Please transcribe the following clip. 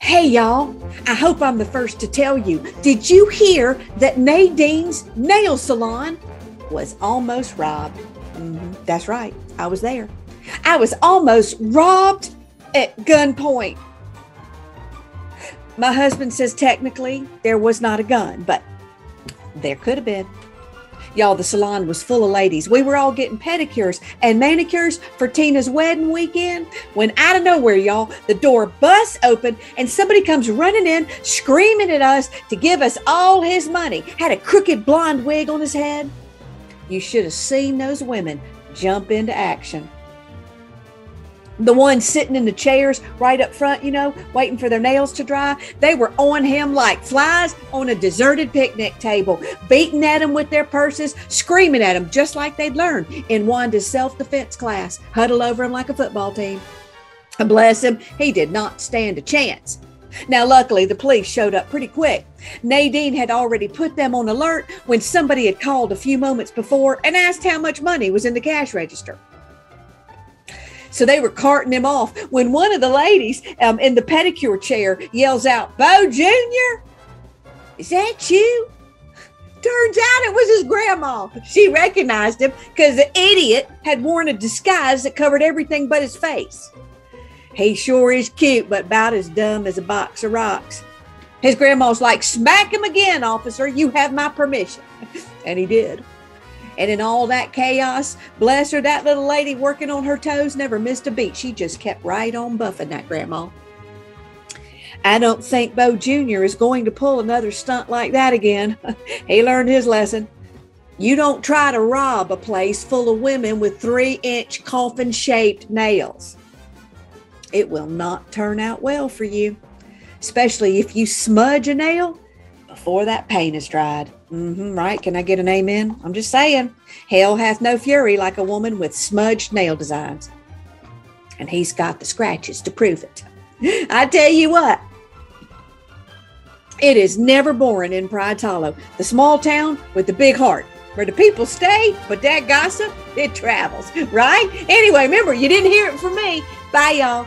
Hey, y'all. I hope I'm the first to tell you. Did you hear that Nadine's nail salon was almost robbed? Mm-hmm. That's right. I was there. I was almost robbed at gunpoint. My husband says technically there was not a gun, but there could have been. Y'all, the salon was full of ladies. We were all getting pedicures and manicures for Tina's wedding weekend when out of nowhere, y'all, the door busts open and somebody comes running in screaming at us to give us all his money. Had a crooked blonde wig on his head. You should have seen those women jump into action the ones sitting in the chairs right up front, you know, waiting for their nails to dry, they were on him like flies on a deserted picnic table, beating at him with their purses, screaming at him just like they'd learned in Wanda's self defense class, huddle over him like a football team. And Bless him, he did not stand a chance. Now, luckily, the police showed up pretty quick. Nadine had already put them on alert when somebody had called a few moments before and asked how much money was in the cash register. So they were carting him off when one of the ladies um, in the pedicure chair yells out, Bo Jr., is that you? Turns out it was his grandma. She recognized him because the idiot had worn a disguise that covered everything but his face. He sure is cute, but about as dumb as a box of rocks. His grandma's like, smack him again, officer. You have my permission. and he did. And in all that chaos, bless her, that little lady working on her toes never missed a beat. She just kept right on buffing that grandma. I don't think Bo Jr. is going to pull another stunt like that again. he learned his lesson. You don't try to rob a place full of women with three inch coffin shaped nails. It will not turn out well for you, especially if you smudge a nail before that paint is dried. Mm-hmm, right? Can I get an amen? I'm just saying. Hell hath no fury like a woman with smudged nail designs. And he's got the scratches to prove it. I tell you what, it is never boring in Pride Hollow, the small town with the big heart, where the people stay, but that gossip, it travels, right? Anyway, remember, you didn't hear it from me. Bye, y'all.